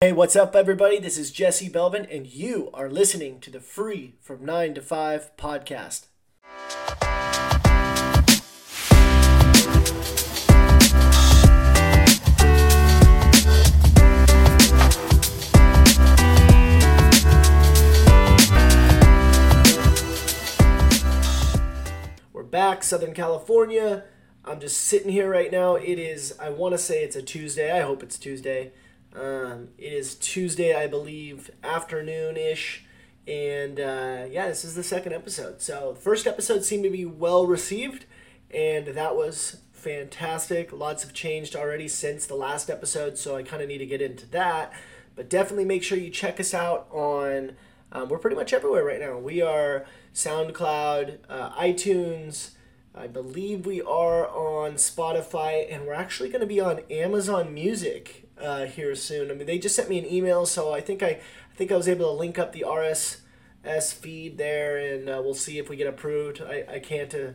Hey, what's up, everybody? This is Jesse Belvin, and you are listening to the Free from 9 to 5 podcast. We're back, Southern California. I'm just sitting here right now. It is, I want to say it's a Tuesday. I hope it's Tuesday. Um, it is Tuesday, I believe, afternoon ish. And uh, yeah, this is the second episode. So, the first episode seemed to be well received, and that was fantastic. Lots have changed already since the last episode, so I kind of need to get into that. But definitely make sure you check us out on, um, we're pretty much everywhere right now. We are SoundCloud, uh, iTunes, I believe we are on Spotify, and we're actually going to be on Amazon Music uh, here soon. I mean, they just sent me an email, so I think I, I think I was able to link up the RSS feed there, and uh, we'll see if we get approved. I, I can't uh,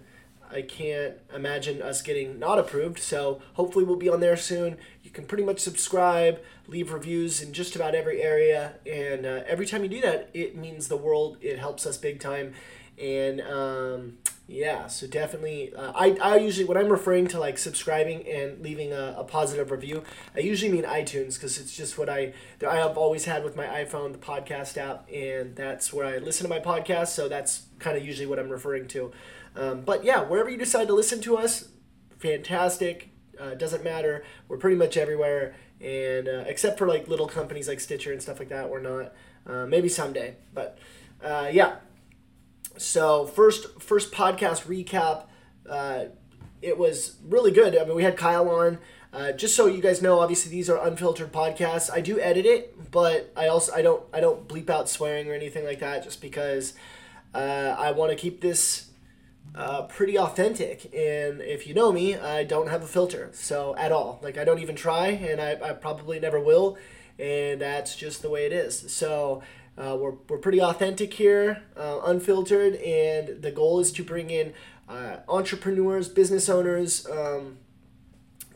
I can't imagine us getting not approved, so hopefully we'll be on there soon. You can pretty much subscribe, leave reviews in just about every area, and uh, every time you do that, it means the world. It helps us big time, and um, yeah, so definitely, uh, I, I usually, when I'm referring to like subscribing and leaving a, a positive review, I usually mean iTunes because it's just what I, I have always had with my iPhone, the podcast app, and that's where I listen to my podcast. So that's kind of usually what I'm referring to. Um, but yeah, wherever you decide to listen to us, fantastic. Uh, doesn't matter. We're pretty much everywhere, and uh, except for like little companies like Stitcher and stuff like that, we're not. Uh, maybe someday, but uh, yeah. So first first podcast recap. Uh, it was really good. I mean, we had Kyle on. Uh, just so you guys know, obviously these are unfiltered podcasts. I do edit it, but I also I don't I don't bleep out swearing or anything like that, just because uh, I want to keep this uh, pretty authentic. And if you know me, I don't have a filter, so at all. Like I don't even try, and I, I probably never will. And that's just the way it is. So uh, we're, we're pretty authentic here, uh, unfiltered, and the goal is to bring in uh, entrepreneurs, business owners, um,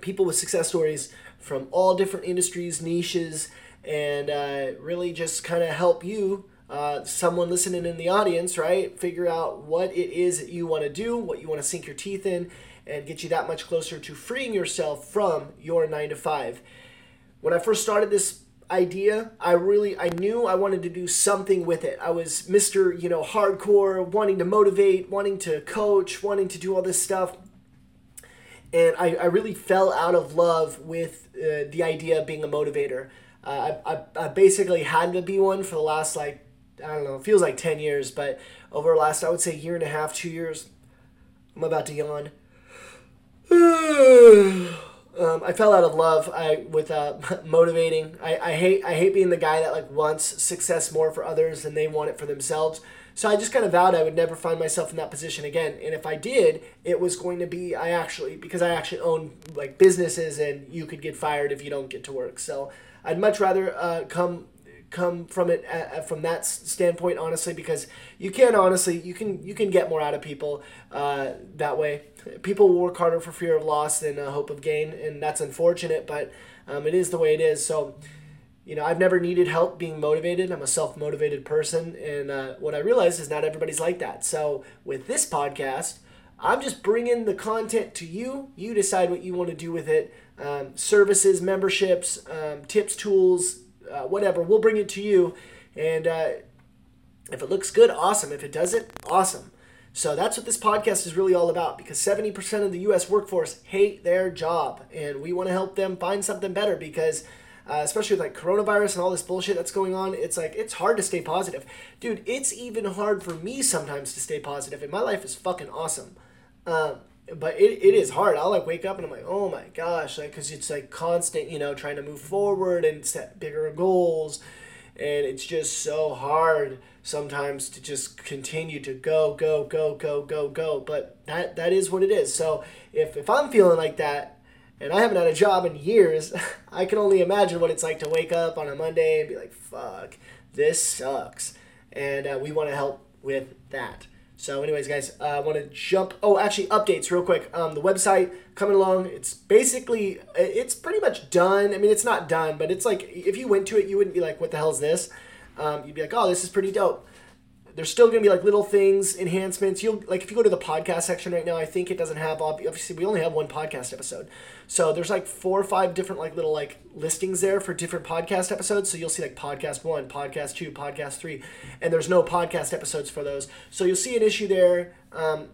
people with success stories from all different industries, niches, and uh, really just kind of help you, uh, someone listening in the audience, right, figure out what it is that you want to do, what you want to sink your teeth in, and get you that much closer to freeing yourself from your nine to five. When I first started this idea i really i knew i wanted to do something with it i was mr you know hardcore wanting to motivate wanting to coach wanting to do all this stuff and i, I really fell out of love with uh, the idea of being a motivator uh, I, I, I basically had to be one for the last like i don't know it feels like 10 years but over the last i would say year and a half two years i'm about to yawn um, I fell out of love I, with uh, motivating. I, I hate I hate being the guy that like wants success more for others than they want it for themselves. So I just kind of vowed I would never find myself in that position again. And if I did, it was going to be I actually because I actually own like businesses and you could get fired if you don't get to work. So I'd much rather uh, come come from it uh, from that standpoint honestly because you can honestly you can you can get more out of people uh, that way. People work harder for fear of loss than uh, hope of gain and that's unfortunate but um, it is the way it is. So you know i've never needed help being motivated. I'm a self-motivated person and uh, what i realize is not everybody's like that. So with this podcast i'm just bringing the content to you. You decide what you want to do with it. Um, services memberships um, tips tools uh, whatever. We'll bring it to you, and uh, if it looks good, awesome. If it doesn't, awesome. So that's what this podcast is really all about because 70% of the US workforce hate their job, and we want to help them find something better because. Uh, especially with like coronavirus and all this bullshit that's going on, it's like it's hard to stay positive, dude. It's even hard for me sometimes to stay positive, and my life is fucking awesome. Um, but it, it is hard. I'll like wake up and I'm like, oh my gosh, like because it's like constant, you know, trying to move forward and set bigger goals, and it's just so hard sometimes to just continue to go, go, go, go, go, go. But that that is what it is. So if if I'm feeling like that, and I haven't had a job in years, I can only imagine what it's like to wake up on a Monday and be like, fuck, this sucks, and uh, we want to help with that. So, anyways, guys, uh, I want to jump. Oh, actually, updates real quick. Um, the website coming along. It's basically, it's pretty much done. I mean, it's not done, but it's like if you went to it, you wouldn't be like, "What the hell is this?" Um, you'd be like, "Oh, this is pretty dope." There's still gonna be like little things, enhancements. You'll like if you go to the podcast section right now. I think it doesn't have obviously we only have one podcast episode, so there's like four or five different like little like listings there for different podcast episodes. So you'll see like podcast one, podcast two, podcast three, and there's no podcast episodes for those. So you'll see an issue there. Um,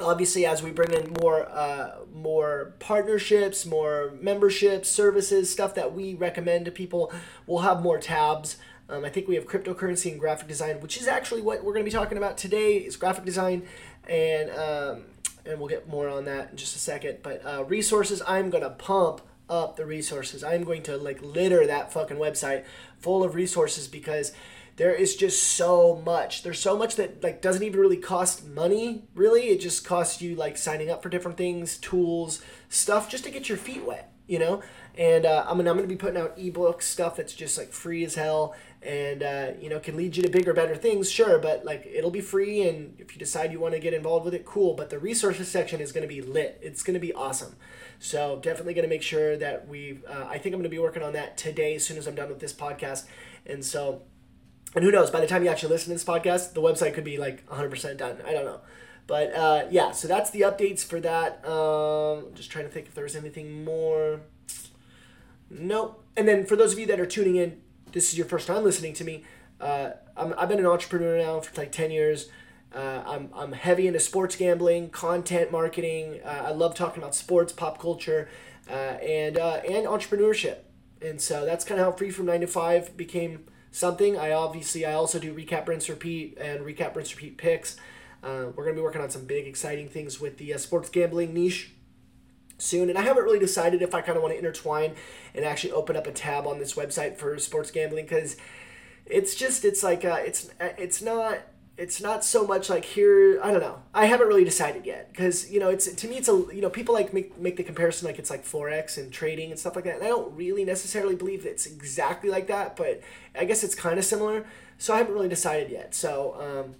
obviously as we bring in more uh, more partnerships more memberships services stuff that we recommend to people we'll have more tabs um, I think we have cryptocurrency and graphic design, which is actually what we're going to be talking about today. Is graphic design, and um, and we'll get more on that in just a second. But uh, resources, I'm going to pump up the resources. I'm going to like litter that fucking website full of resources because there is just so much. There's so much that like doesn't even really cost money. Really, it just costs you like signing up for different things, tools, stuff, just to get your feet wet. You know, and uh, I'm gonna I'm gonna be putting out ebooks, stuff that's just like free as hell and uh, you know can lead you to bigger better things sure but like it'll be free and if you decide you want to get involved with it cool but the resources section is going to be lit it's going to be awesome so definitely going to make sure that we uh, i think i'm going to be working on that today as soon as i'm done with this podcast and so and who knows by the time you actually listen to this podcast the website could be like 100% done i don't know but uh, yeah so that's the updates for that um, just trying to think if there was anything more nope and then for those of you that are tuning in this is your first time listening to me, uh, i have been an entrepreneur now for like 10 years. Uh, I'm, I'm heavy into sports gambling, content marketing. Uh, I love talking about sports, pop culture, uh, and, uh, and entrepreneurship. And so that's kind of how Free from 9 to 5 became something. I obviously, I also do recap, rinse, repeat, and recap, rinse, repeat picks. Uh, we're to be working on some big, exciting things with the sports gambling niche soon. And I haven't really decided if I kind of want to intertwine and actually open up a tab on this website for sports gambling because it's just it's like uh, it's it's not it's not so much like here i don't know i haven't really decided yet because you know it's to me it's a you know people like make, make the comparison like it's like forex and trading and stuff like that and i don't really necessarily believe it's exactly like that but i guess it's kind of similar so i haven't really decided yet so um,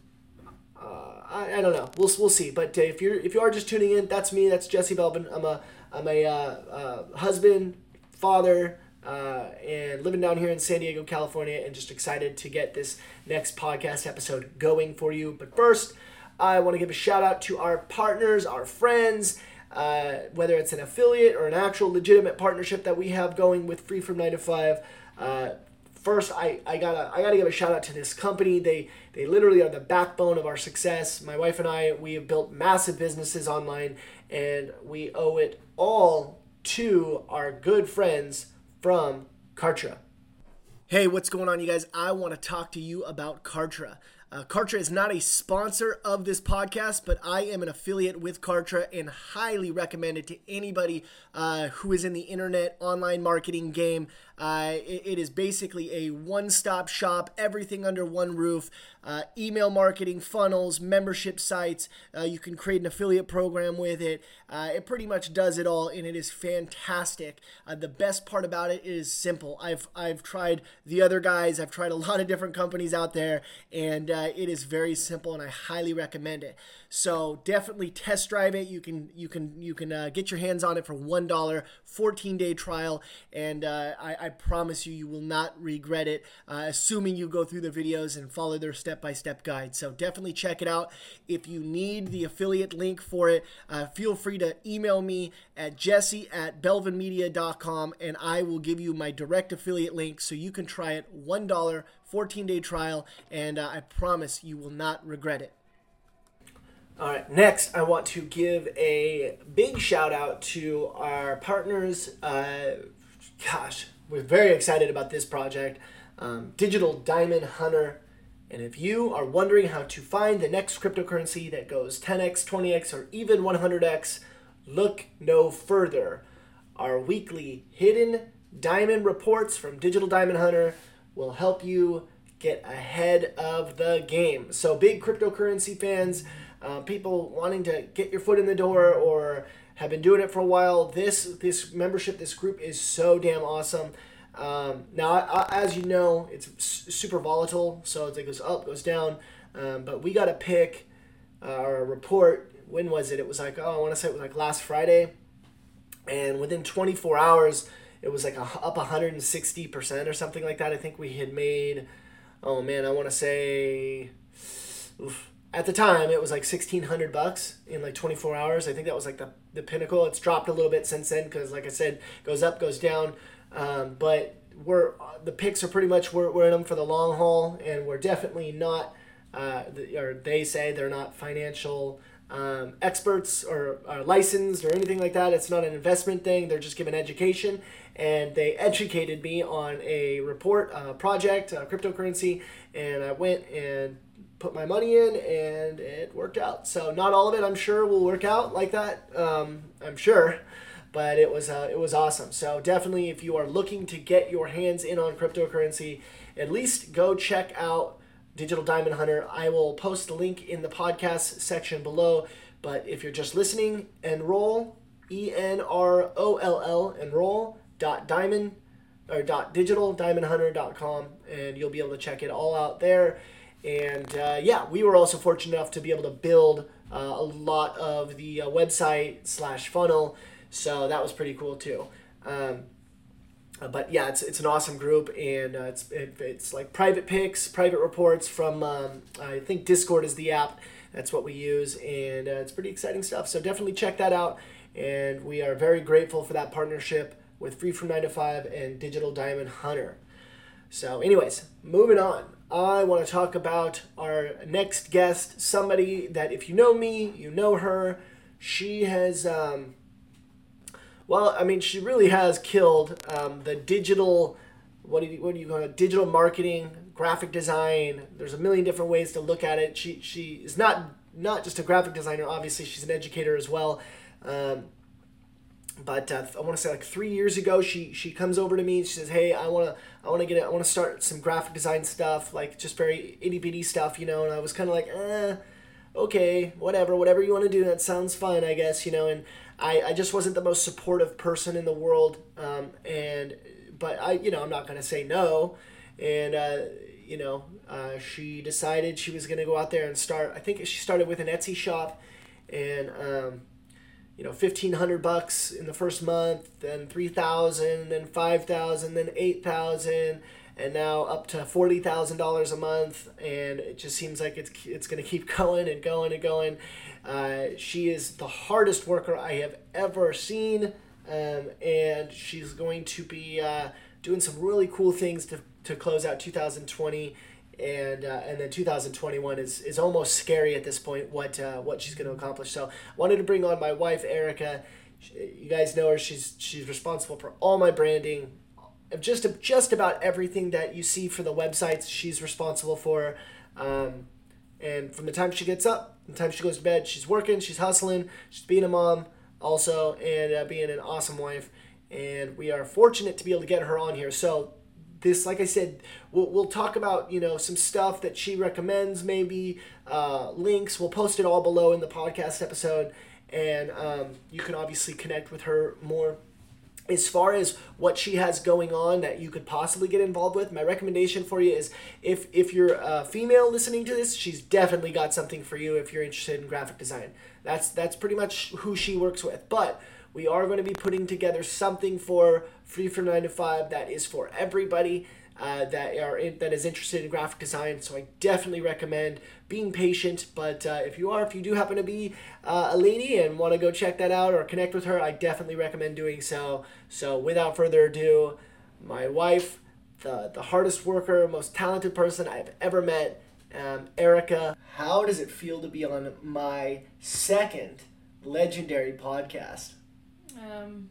uh, I, I don't know. We'll, we'll see. But uh, if you're if you are just tuning in, that's me. That's Jesse Belvin. I'm a I'm a uh, uh husband, father, uh, and living down here in San Diego, California, and just excited to get this next podcast episode going for you. But first, I want to give a shout out to our partners, our friends. Uh, whether it's an affiliate or an actual legitimate partnership that we have going with Free from 9 to 5, Uh, first I, I gotta I gotta give a shout out to this company. They they literally are the backbone of our success. My wife and I we have built massive businesses online, and we owe it all to our good friends from Kartra. Hey, what's going on, you guys? I want to talk to you about Kartra. Uh, Kartra is not a sponsor of this podcast, but I am an affiliate with Kartra and highly recommend it to anybody uh, who is in the internet online marketing game. Uh, it, it is basically a one stop shop, everything under one roof. Uh, email marketing, funnels, membership sites. Uh, you can create an affiliate program with it. Uh, it pretty much does it all, and it is fantastic. Uh, the best part about it is simple. I've I've tried the other guys. I've tried a lot of different companies out there, and uh, it is very simple, and I highly recommend it. So definitely test drive it. You can you can you can get your hands on it for one dollar, 14 day trial, and I, promise you you will not regret it. Uh, assuming you go through the videos and follow their step by step guide. So definitely check it out. If you need the affiliate link for it, uh, feel free to email me at jesse at belvinmedia.com and I will give you my direct affiliate link so you can try it one dollar, 14 day trial, and uh, I promise you will not regret it. All right, next, I want to give a big shout out to our partners. Uh, gosh, we're very excited about this project um, Digital Diamond Hunter. And if you are wondering how to find the next cryptocurrency that goes 10x, 20x, or even 100x, look no further. Our weekly hidden diamond reports from Digital Diamond Hunter will help you get ahead of the game. So, big cryptocurrency fans, uh, people wanting to get your foot in the door or have been doing it for a while. This this membership, this group is so damn awesome. Um, now, I, I, as you know, it's super volatile, so it goes up, goes down. Um, but we got a pick uh, or a report. When was it? It was like oh, I want to say it was like last Friday, and within 24 hours, it was like a, up 160 percent or something like that. I think we had made, oh man, I want to say, oof, at the time it was like 1600 bucks in like 24 hours. I think that was like the the pinnacle. It's dropped a little bit since then because, like I said, goes up, goes down. Um, but we're the picks are pretty much we're, we're in them for the long haul, and we're definitely not. Uh, or they say they're not financial um, experts or, or licensed or anything like that. It's not an investment thing. They're just giving education, and they educated me on a report, project, cryptocurrency, and I went and put my money in, and it worked out. So not all of it, I'm sure, will work out like that. Um, I'm sure, but it was uh, it was awesome. So definitely, if you are looking to get your hands in on cryptocurrency, at least go check out Digital Diamond Hunter. I will post the link in the podcast section below. But if you're just listening, enroll E N R O L L enroll dot diamond or dot digital diamondhunter.com and you'll be able to check it all out there. And uh, yeah, we were also fortunate enough to be able to build uh, a lot of the uh, website slash funnel, so that was pretty cool too. Um, but yeah, it's, it's an awesome group, and uh, it's it, it's like private picks, private reports from um, I think Discord is the app. That's what we use, and uh, it's pretty exciting stuff. So definitely check that out. And we are very grateful for that partnership with Free from Nine to Five and Digital Diamond Hunter. So, anyways, moving on. I want to talk about our next guest, somebody that if you know me, you know her. She has, um, well, I mean, she really has killed um, the digital, what do you, what do you call it, digital marketing, graphic design. There's a million different ways to look at it. She, she is not, not just a graphic designer, obviously, she's an educator as well. Um, but uh, I want to say like three years ago, she she comes over to me. And she says, "Hey, I want to I want to get it. I want to start some graphic design stuff, like just very itty bitty stuff, you know." And I was kind of like, "Eh, okay, whatever, whatever you want to do. That sounds fine, I guess, you know." And I I just wasn't the most supportive person in the world, um, and but I you know I'm not gonna say no, and uh, you know uh, she decided she was gonna go out there and start. I think she started with an Etsy shop, and um, you know, fifteen hundred bucks in the first month, then three thousand, then five thousand, then eight thousand, and now up to forty thousand dollars a month. And it just seems like it's it's going to keep going and going and going. Uh, she is the hardest worker I have ever seen, um, and she's going to be uh, doing some really cool things to to close out 2020 and uh, and then 2021 is, is almost scary at this point what uh, what she's going to accomplish. So I wanted to bring on my wife Erica. You guys know her. She's she's responsible for all my branding, just just about everything that you see for the websites. She's responsible for, um, and from the time she gets up, the time she goes to bed, she's working, she's hustling, she's being a mom also, and uh, being an awesome wife. And we are fortunate to be able to get her on here. So this like i said we'll, we'll talk about you know some stuff that she recommends maybe uh, links. We'll post it all below in the podcast episode. And um, you can obviously connect with her more. As far as what she has going on that you could possibly get involved with my recommendation for you is if if you're a female listening to this she's definitely got something for you if you're interested in graphic design. That's that's pretty much who she works with. But we are going to be putting together something for Free from 9 to 5 that is for everybody. Uh, that are in, that is interested in graphic design. So I definitely recommend being patient. But uh, if you are, if you do happen to be uh, a lady and want to go check that out or connect with her, I definitely recommend doing so. So without further ado, my wife, the the hardest worker, most talented person I've ever met, um, Erica. How does it feel to be on my second legendary podcast? Um,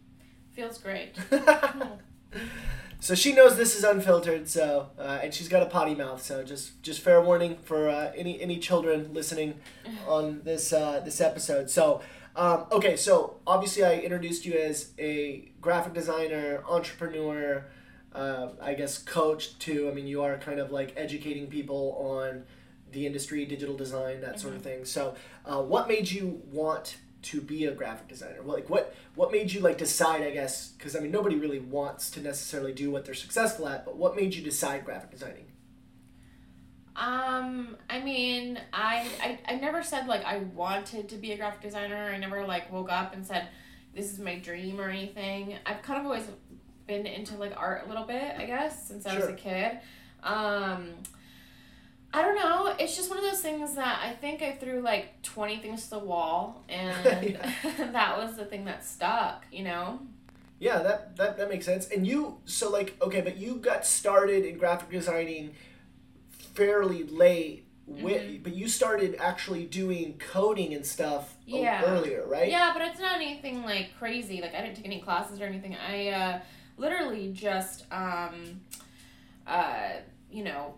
feels great. so she knows this is unfiltered. So uh, and she's got a potty mouth. So just just fair warning for uh, any any children listening on this uh, this episode. So. Um, okay, so obviously I introduced you as a graphic designer, entrepreneur, uh, I guess coach too. I mean, you are kind of like educating people on the industry, digital design, that mm-hmm. sort of mm-hmm. thing. So, uh, what made you want to be a graphic designer? Well, like what what made you like decide? I guess because I mean nobody really wants to necessarily do what they're successful at, but what made you decide graphic designing? Um, I mean, I, I I never said like I wanted to be a graphic designer. I never like woke up and said this is my dream or anything. I've kind of always been into like art a little bit, I guess, since I was a kid. Um, I don't know. It's just one of those things that I think I threw like twenty things to the wall, and that was the thing that stuck. You know. Yeah, that, that that makes sense. And you so like okay, but you got started in graphic designing fairly late. With, Mm-hmm. But you started actually doing coding and stuff Yeah. earlier, right? Yeah, but it's not anything like crazy. Like I didn't take any classes or anything. I uh, literally just, um, uh, you know,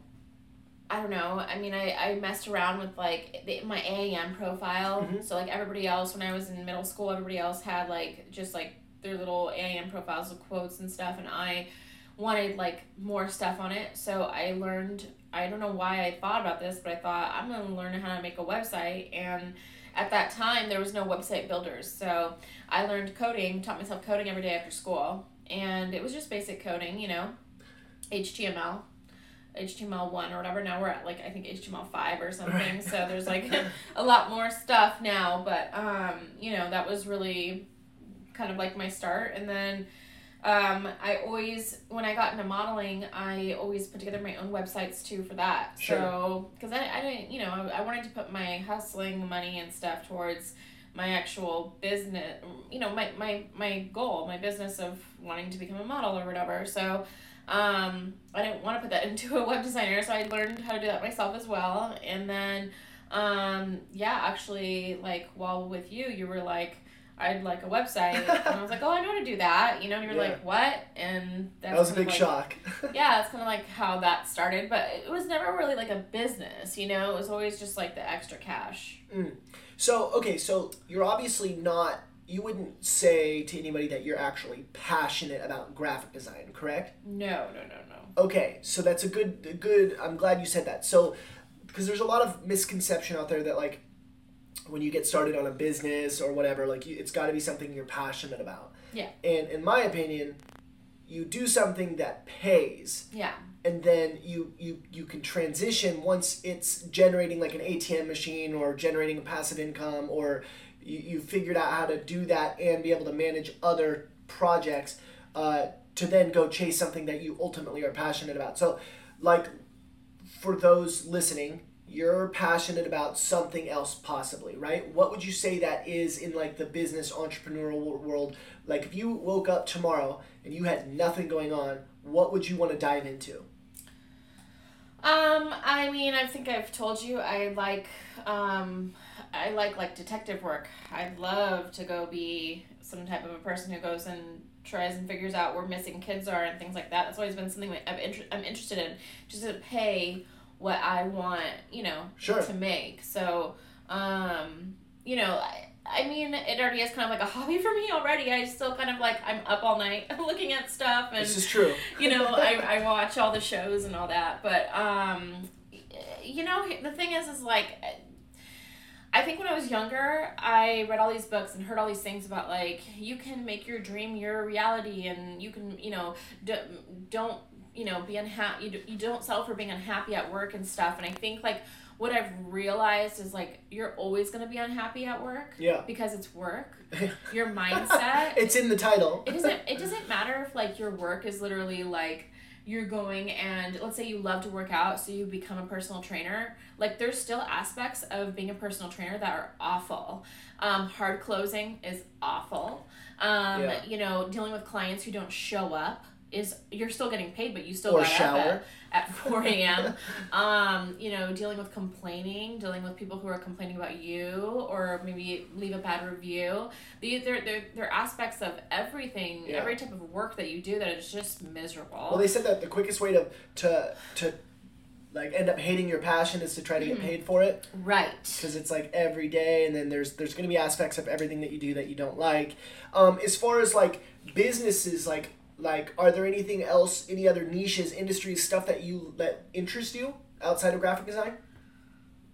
I don't know. I mean, I, I messed around with like the, my AIM profile. Mhm. So like everybody else, when I was in middle school, everybody else had like just like their little AIM profiles with quotes and stuff, and I wanted like more stuff on it. So I learned. I don't know why I thought about this, but I thought I'm gonna learn how to make a website and at that time there was no website builders so i learned coding taught myself coding every day after school and it was just basic coding you know html html1 or whatever now we're at like i think html5 or something Right. so there's like a lot more stuff now but um you know that was really kind of like my start and then um, I always, when I got into modeling, I always put together my own websites too for that. Sure. So, because I, I didn't, you know, I, I wanted to put my hustling money and stuff towards my actual business, you know, my, my, my goal, my business of wanting to become a model or whatever. So, um, I didn't want to put that into a web designer, so I learned how to do that myself as well. And then, um, yeah, actually, like while with you, you were like, I'd like a website, and I was like, oh, I know how to do that, you know. And you're Yeah. like, what? And that was a big like, shock. yeah, that's kind of like how that started, but it was never really like a business, you know. It was always just like the extra cash. So okay, so you're obviously not. You wouldn't say to anybody that you're actually passionate about graphic design, correct? No, no, no, no. Okay, so that's a good, a good. I'm glad you said that. So, because there's a lot of misconception out there that like, when you get started on a business or whatever, like you, it's got to be something you're passionate about. Yeah. And in my opinion, you do something that pays, Yeah, and then you you you can transition once it's generating like an ATM machine or generating a passive income or you, you figured out how to do that and be able to manage other projects uh, to then go chase something that you ultimately are passionate about. So like for those listening you're passionate about something else possibly right? What would you say that is in like the business entrepreneurial world? Like if you woke up tomorrow and you had nothing going on what would you want to dive into? Um, I mean, I think I've told you I like um I like like detective work. I'd love to go be some type of a person who goes and tries and figures out where missing kids are and things like that. That's always been something that I'm, inter- I'm interested in, just to pay what I want, you know, Sure. to make. So, um, you know, I, I mean, it already is kind of like a hobby for me already. I still kind of like I'm up all night looking at stuff and this is true you know, I, I watch all the shows and all that, but um, you know, the thing is, is like, I think when I was younger, I read all these books and heard all these things about like you can make your dream your reality, and you can, you know, d- don't you know be unhappy. You, d- you don't settle for being unhappy at work and stuff. And I think like what I've realized is like you're always gonna be unhappy at work yeah. because it's work. Your mindset it's in the title. It doesn't it doesn't matter if like your work is literally like you're going and let's say you love to work out so you become a personal trainer. Like there's still aspects of being a personal trainer that are awful. Um, hard closing is awful. Um, Yeah. you know dealing with clients who don't show up is you're still getting paid but you still Or got up shower. at, at 4 a.m um, you know dealing with complaining dealing with people who are complaining about you or maybe leave a bad review these they're, they're, they're aspects of everything Yeah. every type of work that you do that is just miserable well they said that the quickest way to to to like end up hating your passion is to try to Mm-hmm. get paid for it right because it's like every day and then there's there's going to be aspects of everything that you do that you don't like um, as far as like businesses like like are there anything else any other niches industries stuff that you that interest you outside of graphic design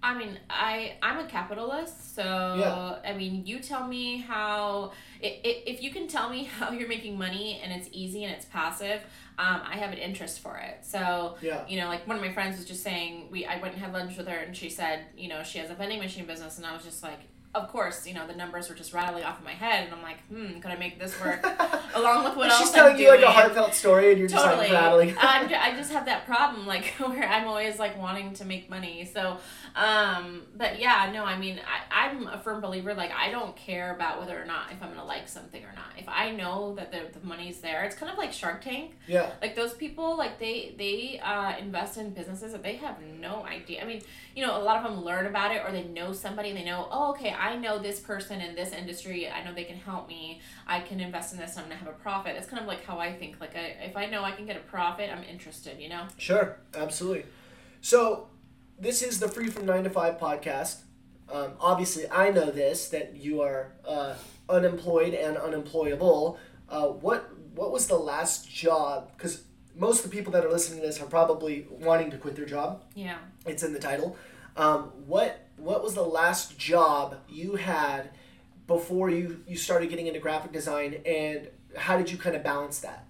I mean, I I'm a capitalist, so Yeah. I mean, you tell me how. If you can tell me how you're making money and it's easy and it's passive, um, I have an interest for it. So Yeah. you know, like one of my friends was just saying, we I went and had lunch with her, and she said, you know, she has a vending machine business, and I was just like, of course, you know, the numbers were just rattling off in my head, and I'm like, hmm, could I make this work along with what else she's I'm telling you like a heartfelt story, and you're just like rattling. I'm, I just have that problem, like where I'm always like wanting to make money. So, um, but yeah, no, I mean, I, I'm a firm believer. Like, I don't care about whether or not if I'm gonna like something or not. If I know that the, the money's there, it's kind of like Shark Tank. yeah. Like those people, like they they uh, invest in businesses that they have no idea. I mean, you know, a lot of them learn about it or they know somebody and they know, oh, okay, I know this person in this industry. I know they can help me. I can invest in this. I'm gonna have a profit. It's kind of like how I think. Like, I, if I know I can get a profit, I'm interested. You know. Sure, absolutely. So, this is the Free from Nine to Five podcast. Um, obviously, I know this that you are uh, unemployed and unemployable. Uh, what what was the last job? Because most of the people that are listening to this are probably wanting to quit their job. Yeah. It's in the title. Um, what what was the last job you had before you you started getting into graphic design, and how did you kind of balance that?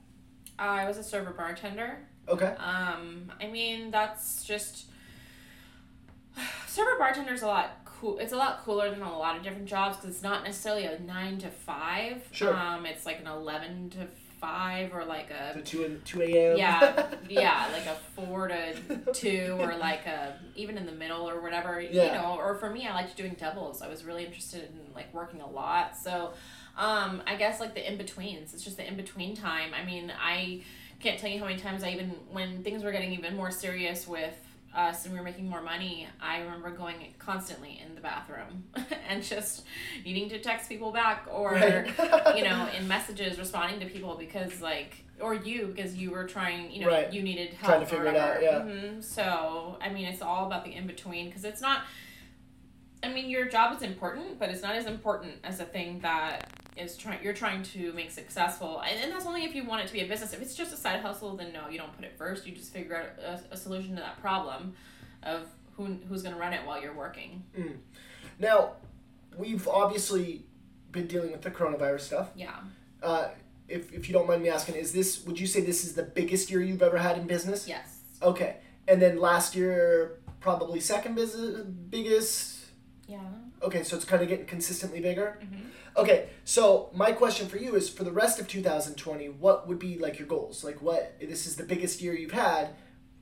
Uh, I was a server bartender. Okay. Um, I mean, that's just server bartender's a lot cool. It's a lot cooler than a lot of different jobs because it's not necessarily a nine to five. Sure. Um, it's like an eleven to five or like So a two and two a.m. yeah yeah like a four to two or like a even in the middle or whatever Yeah. you know. Or for me, I liked doing doubles. I was really interested in like working a lot. So. Um, I guess like the in betweens. It's just the in between time. I mean, I can't tell you how many times I even when things were getting even more serious with us and we were making more money, I remember going constantly in the bathroom and just needing to text people back or Right. you know in messages responding to people because like or you because you were trying you know Right. you needed help Trying to or figure it out, whatever. yeah. hmm So I mean, it's all about the in between because it's not. I mean, your job is important, but it's not as important as a thing that is trying you're trying to make successful, and, and that's only if you want it to be a business. If it's just a side hustle, then no, you don't put it first. You just figure out a, a solution to that problem of who who's going to run it while you're working. Now, we've obviously been dealing with the coronavirus stuff. Yeah. Uh, if, if you don't mind me asking, is this would you say this is the biggest year you've ever had in business? Yes. Okay, and then last year probably second business biggest. Yeah. Okay, so it's kind of getting consistently bigger. Mhm. Okay, so my question for you is for the rest of 2020, what would be like your goals? Like what this is the biggest year you've had.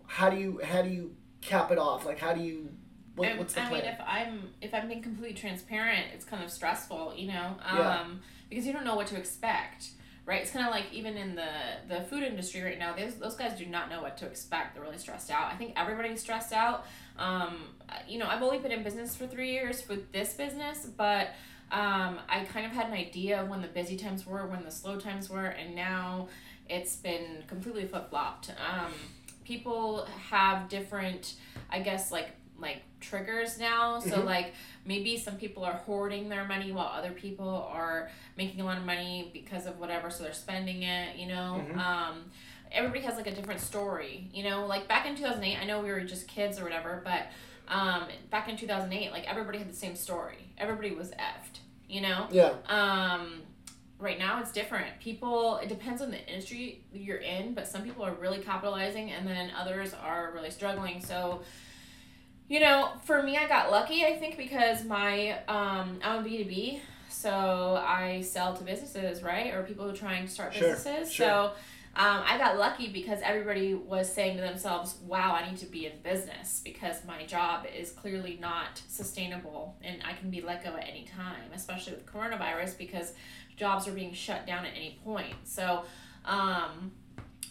How do you how do you cap it off? Like how do you what, I- what's the I plan? mean, if I'm if I'm being completely transparent, it's kind of stressful, you know, um, Yeah. because you don't know what to expect, right? It's kind of like even in the the food industry right now, those those guys do not know what to expect. They're really stressed out. I think everybody's stressed out. Um, you know, I've only been in business for three years with this business, but um, I kind of had an idea of when the busy times were, when the slow times were, and now it's been completely flip flopped. Um, people have different, I guess, like like triggers now. So Mhm. like maybe some people are hoarding their money while other people are making a lot of money because of whatever, so they're spending it. You know. Mhm. Um, everybody has like a different story. You know, like back in two thousand eight, I know we were just kids or whatever, but um, back in two thousand eight, like everybody had the same story. Everybody was effed. You know. yeah. Um, right now it's different. People, it depends on the industry you're in, but some people are really capitalizing and then others are really struggling. So, you know, for me, I got lucky, I think, because my, um, I'm a B2B. So I sell to businesses, right? Or people who are trying to start Sure, businesses. sure. So um, I got lucky because everybody was saying to themselves, wow, I need to be in business because my job is clearly not sustainable and I can be let go at any time, especially with coronavirus because jobs are being shut down at any point. So, um,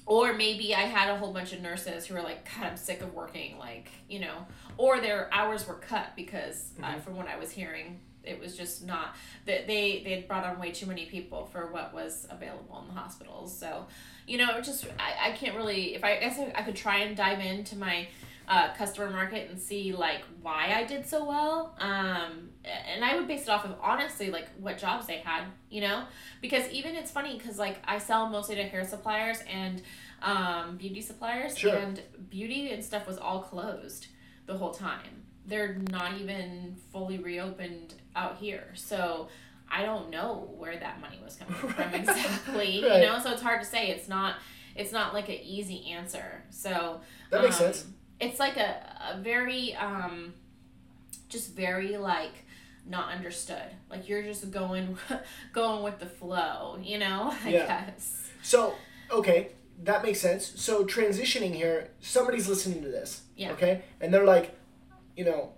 or maybe I had a whole bunch of nurses who were like, God, I'm sick of working, like, you know, or their hours were cut because, uh, Mhm. from what I was hearing, it was just not that they they had brought on way too many people for what was available in the hospitals. So, you know, just I, I can't really if I, I guess I could try and dive into my uh, customer market and see like why I did so well. Um, and I would base it off of honestly like what jobs they had, you know, because even it's funny because like I sell mostly to hair suppliers and um, beauty suppliers, Sure. and beauty and stuff was all closed the whole time. they're not even fully reopened out here. So I don't know where that money was coming from exactly. right. You know, so it's hard to say. It's not it's not like an easy answer. So that makes um, sense. It's like a, a very um just very like not understood. Like you're just going going with the flow, you know? I yeah. guess. So, okay, that makes sense. So transitioning here, somebody's listening to this. Yeah. Okay? And they're like, you know,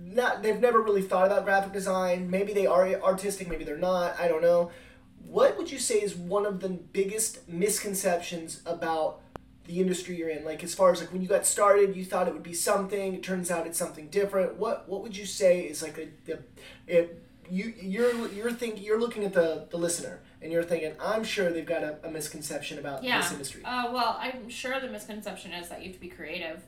not they've never really thought about graphic design. Maybe they are artistic, maybe they're not. I don't know. What would you say is one of the biggest misconceptions about the industry you're in? Like as far as like when you got started, you thought it would be something. It turns out it's something different. What what would you say is like a, the it, you you're you're thinking you're looking at the the listener and you're thinking I'm sure they've got a, a misconception about yeah. this industry. Uh, well, I'm sure the misconception is that you have to be creative.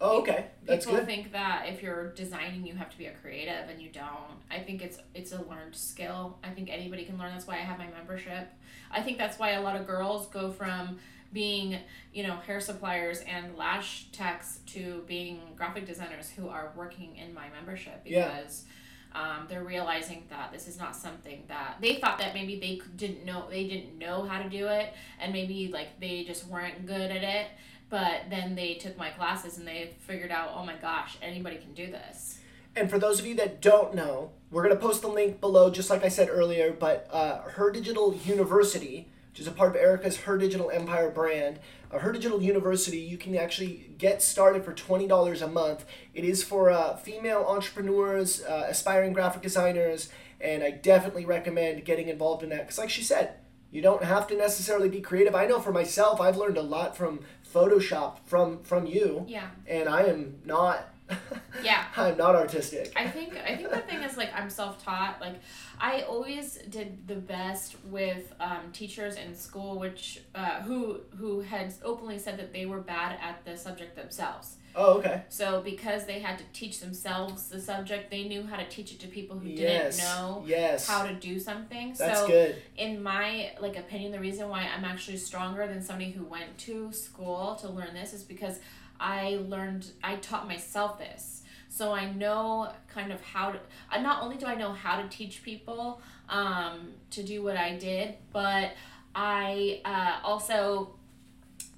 Oh, okay. That's People good. think that if you're designing, you have to be a creative, and you don't. I think it's it's a learned skill. I think anybody can learn. That's why I have my membership. I think that's why a lot of girls go from being, you know, hair suppliers and lash techs to being graphic designers who are working in my membership because. Yeah. Um, they're realizing that this is not something that they thought that maybe they didn't know they didn't know how to do it and maybe like they just weren't good at it but then they took my classes and they figured out, oh my gosh, anybody can do this. And for those of you that don't know, we're going to post the link below, just like I said earlier. But uh, Her Digital University, which is a part of Erica's Her Digital Empire brand, uh, Her Digital University, you can actually get started for $20 a month. It is for uh, female entrepreneurs, uh, aspiring graphic designers, and I definitely recommend getting involved in that. Because, like she said, you don't have to necessarily be creative. I know for myself, I've learned a lot from Photoshop from from you. Yeah. And I am not. yeah. I'm not artistic. I think I think the thing is like I'm self taught. Like I always did the best with um, teachers in school, which uh, who who had openly said that they were bad at the subject themselves. Oh, okay. So because they had to teach themselves the subject, they knew how to teach it to people who yes. didn't know yes. how to do something. That's so good. in my like opinion, the reason why I'm actually stronger than somebody who went to school to learn this is because I learned I taught myself this. So I know kind of how to uh, not only do I know how to teach people um, to do what I did, but I uh, also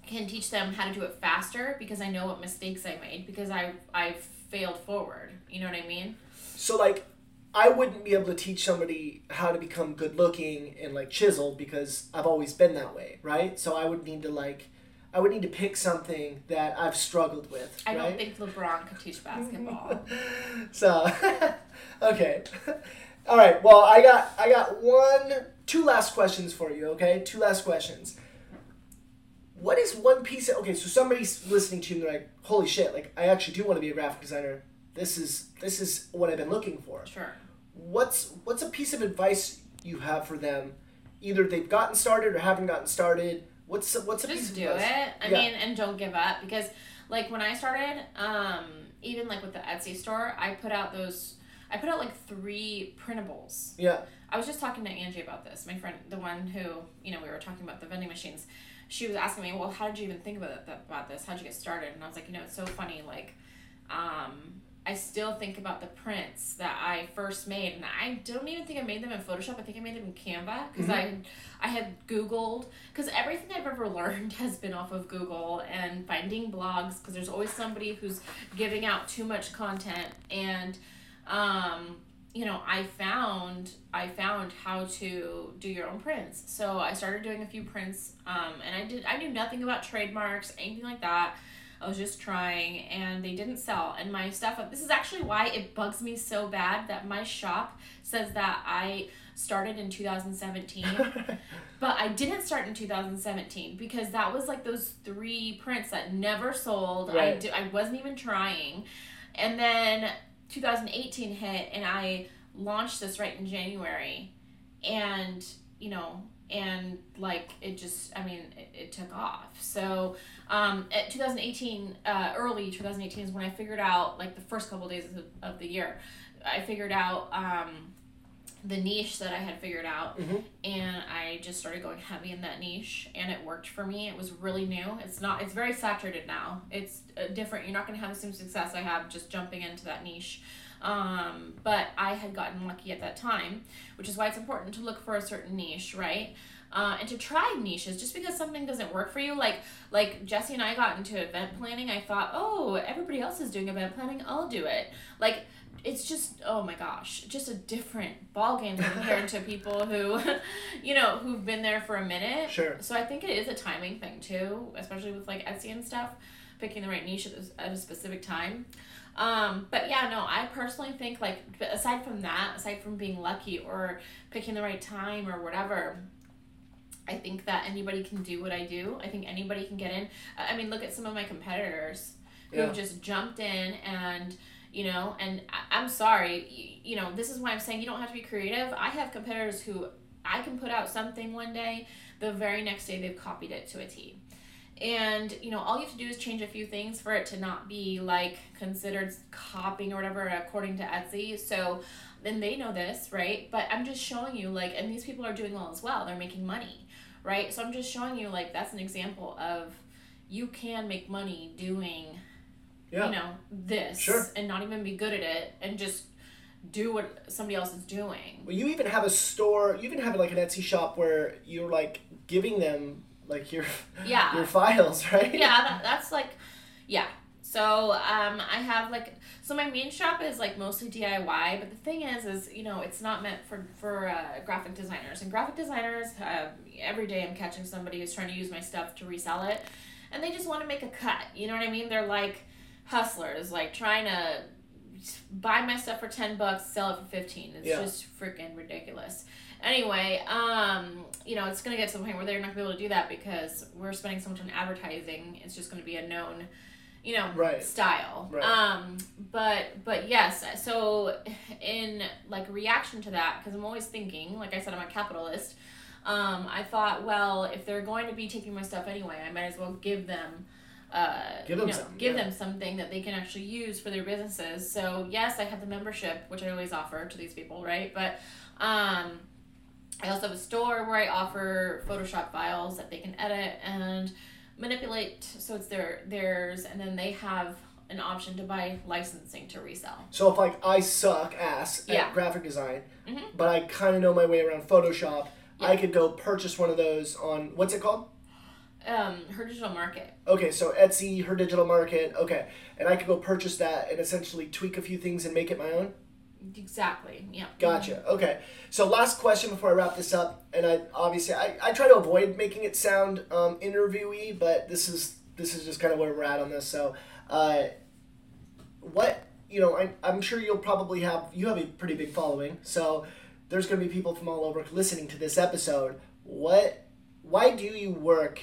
can teach them how to do it faster because I know what mistakes I made because I I failed forward. You know what I mean? So like I wouldn't be able to teach somebody how to become good looking and like chiseled because I've always been that way, right? So I would need to like I would need to pick something that I've struggled with. I right? don't think LeBron could teach basketball. so okay. All right. Well, I got I got one two last questions for you, okay? Two last questions what is one piece of okay so somebody's listening to you and they're like holy shit like i actually do want to be a graphic designer. This is this is what i've been looking for. Sure. What's what's a piece of advice you have for them? Either they've gotten started or haven't gotten started. What's what's a just piece do of advice? it. I yeah. mean and don't give up because like when i started um even like with the etsy store i put out those i put out like three printables. Yeah. I was just talking to angie about this my friend the one who you know we were talking about the vending machines she was asking me, well, how did you even think about it, about this? How'd you get started? And I was like, you know, it's so funny. Like, um, I still think about the prints that I first made, and I don't even think I made them in Photoshop. I think I made them in Canva because mm-hmm. I, I had Googled because everything I've ever learned has been off of Google and finding blogs because there's always somebody who's giving out too much content and um, you know, I found I found how to do your own prints. So I started doing a few prints, um, and I did I knew nothing about trademarks, anything like that. I was just trying, and they didn't sell. And my stuff. This is actually why it bugs me so bad that my shop says that I started in 2017, but I didn't start in 2017 because that was like those three prints that never sold. Right. I do, I wasn't even trying, and then 2018 hit and I launched this right in January. And you know and like it just I mean it, it took off. So um at 2018 uh early 2018 is when I figured out like the first couple of days of, of the year I figured out um the niche that I had figured out, Mhm. and I just started going heavy in that niche, and it worked for me. It was really new. It's not. It's very saturated now. It's uh, different. You're not going to have the same success I have just jumping into that niche. Um, but I had gotten lucky at that time, which is why it's important to look for a certain niche, right? Uh, and to try niches just because something doesn't work for you like like jesse and i got into event planning i thought oh everybody else is doing event planning i'll do it like it's just oh my gosh just a different ball game compared to people who you know who've been there for a minute Sure. so i think it is a timing thing too especially with like etsy and stuff picking the right niche at, a- specific time um, but yeah no i personally think like aside from that aside from being lucky or picking the right time or whatever I think that anybody can do what I do. I think anybody can get in. I mean, look at some of my competitors who Yeah. have just jumped in and you know? And I- i'm sorry y- you know this is why i'm saying you don't have to be creative. I have competitors who i can put out something one day the very next day they've copied it to a t. And you know all you have to do is change a few things for it to not be like considered copying or whatever according to etsy. So then they know this right? But i'm just showing you like and these people are doing well as well. They're making money right? So i'm just showing you like that's an example of you can make money doing Yeah. you know this Sure. and not even be good at it and just do what somebody else is doing Well, you even have a store. You even have like an Etsy shop where you're like giving them like your yeah your files, right? yeah that, that's like yeah so um i have like so my main shop is like mostly diy but the thing is is you know it's not meant for for uh, graphic designers and graphic designers uh, every day i'm catching somebody who's trying to use my stuff to resell it and they just want to make a cut you know what i mean they're like hustlers like trying to buy my stuff for 10 bucks sell it for 15 it's Yeah. just freaking ridiculous anyway um you know it's gonna get to the point where they're not gonna be able to do that because we're spending so much on advertising it's just gonna be a known you know Right. style Right. um but but yes so in like reaction to that because i'm always thinking like i said i'm a capitalist um i thought well if they're going to be taking my stuff anyway i might as well give them uh, Give you them know, something, give yeah. them something that they can actually use for their businesses. So yes, I have the membership, which I always offer to these people, right? But um, I also have a store where I offer Photoshop files that they can edit and manipulate, so it's their theirs, and then they have an option to buy licensing to resell. So if like I suck ass Yeah. at graphic design, Mhm. but I kind of know my way around Photoshop, Yeah. I could go purchase one of those on what's it called? Um, her digital market. Okay, so Etsy, her digital market. Okay, and I could go purchase that and essentially tweak a few things and make it my own. Exactly. Yeah. Gotcha. Okay. So last question before I wrap this up, and I obviously I, I try to avoid making it sound um, interviewee, but this is this is just kind of where we're at on this. So, uh, what you know, I, I'm sure you'll probably have you have a pretty big following, so there's going to be people from all over listening to this episode. What? Why do you work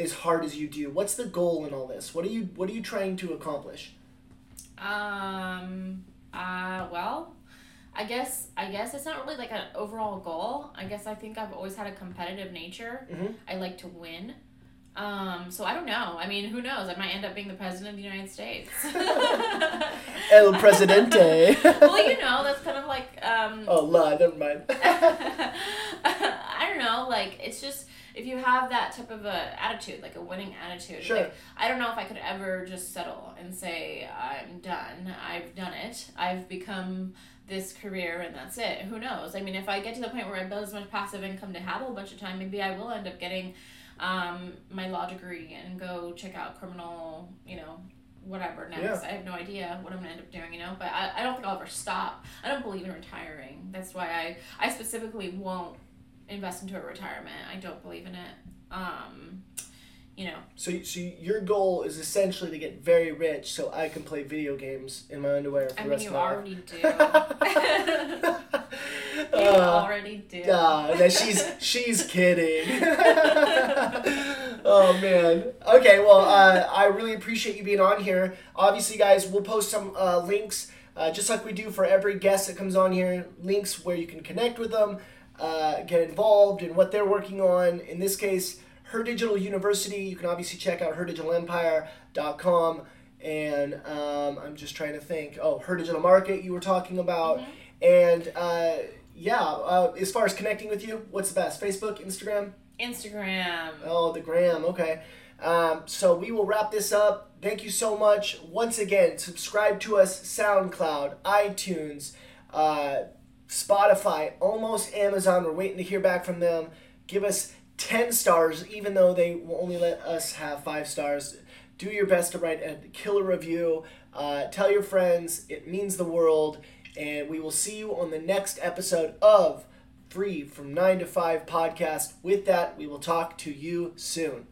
as hard as you do? What's the goal in all this? What are you What are you trying to accomplish? Um. Uh. Well, I guess. I guess it's not really like an overall goal. I guess I think I've always had a competitive nature. Mhm. I like to win. Um. So I don't know. I mean, who knows? I might end up being the president of the United States. El Presidente. well, you know, that's kind of like um. oh, la, never mind. I don't know. Like it's just if you have that type of a attitude, like a winning attitude. Sure. Like, I don't know if I could ever just settle and say I'm done. I've done it. I've become this career and that's it. Who knows? I mean, if I get to the point where I build as much passive income to have a bunch of time, maybe I will end up getting um, my law degree and go check out criminal, you know, whatever next. Yeah. I have no idea what I'm gonna end up doing, you know. But I, I don't think I'll ever stop. I don't believe in retiring. That's why I I specifically won't invest into a retirement. I don't believe in it. Um, you know, So, so your goal is essentially to get very rich so I can play video games in my underwear for I the mean, rest you of my already do. life. you uh, already do. uh, that she's she's kidding. oh man. Okay, well, uh, I really appreciate you being on here. Obviously, guys, we'll post some uh, links, uh, just like we do for every guest that comes on here. Links where you can connect with them, uh, get involved in what they're working on. In this case, Her Digital University. You can obviously check out herdigitalempire.com. And um, I'm just trying to think. Oh, Her Digital Market, you were talking about. And uh, yeah, uh, as far as connecting with you, what's the best? Facebook, Instagram? Instagram. Oh, the gram. Okay. Um, so we will wrap this up. Thank you so much. Once again, subscribe to us SoundCloud, iTunes, uh, Spotify, almost Amazon. We're waiting to hear back from them. Give us 10 stars, even though they will only let us have five stars. Do your best to write a killer review. Uh, tell your friends. It means the world. And we will see you on the next episode of Free from 9 to 5 podcast. With that, we will talk to you soon.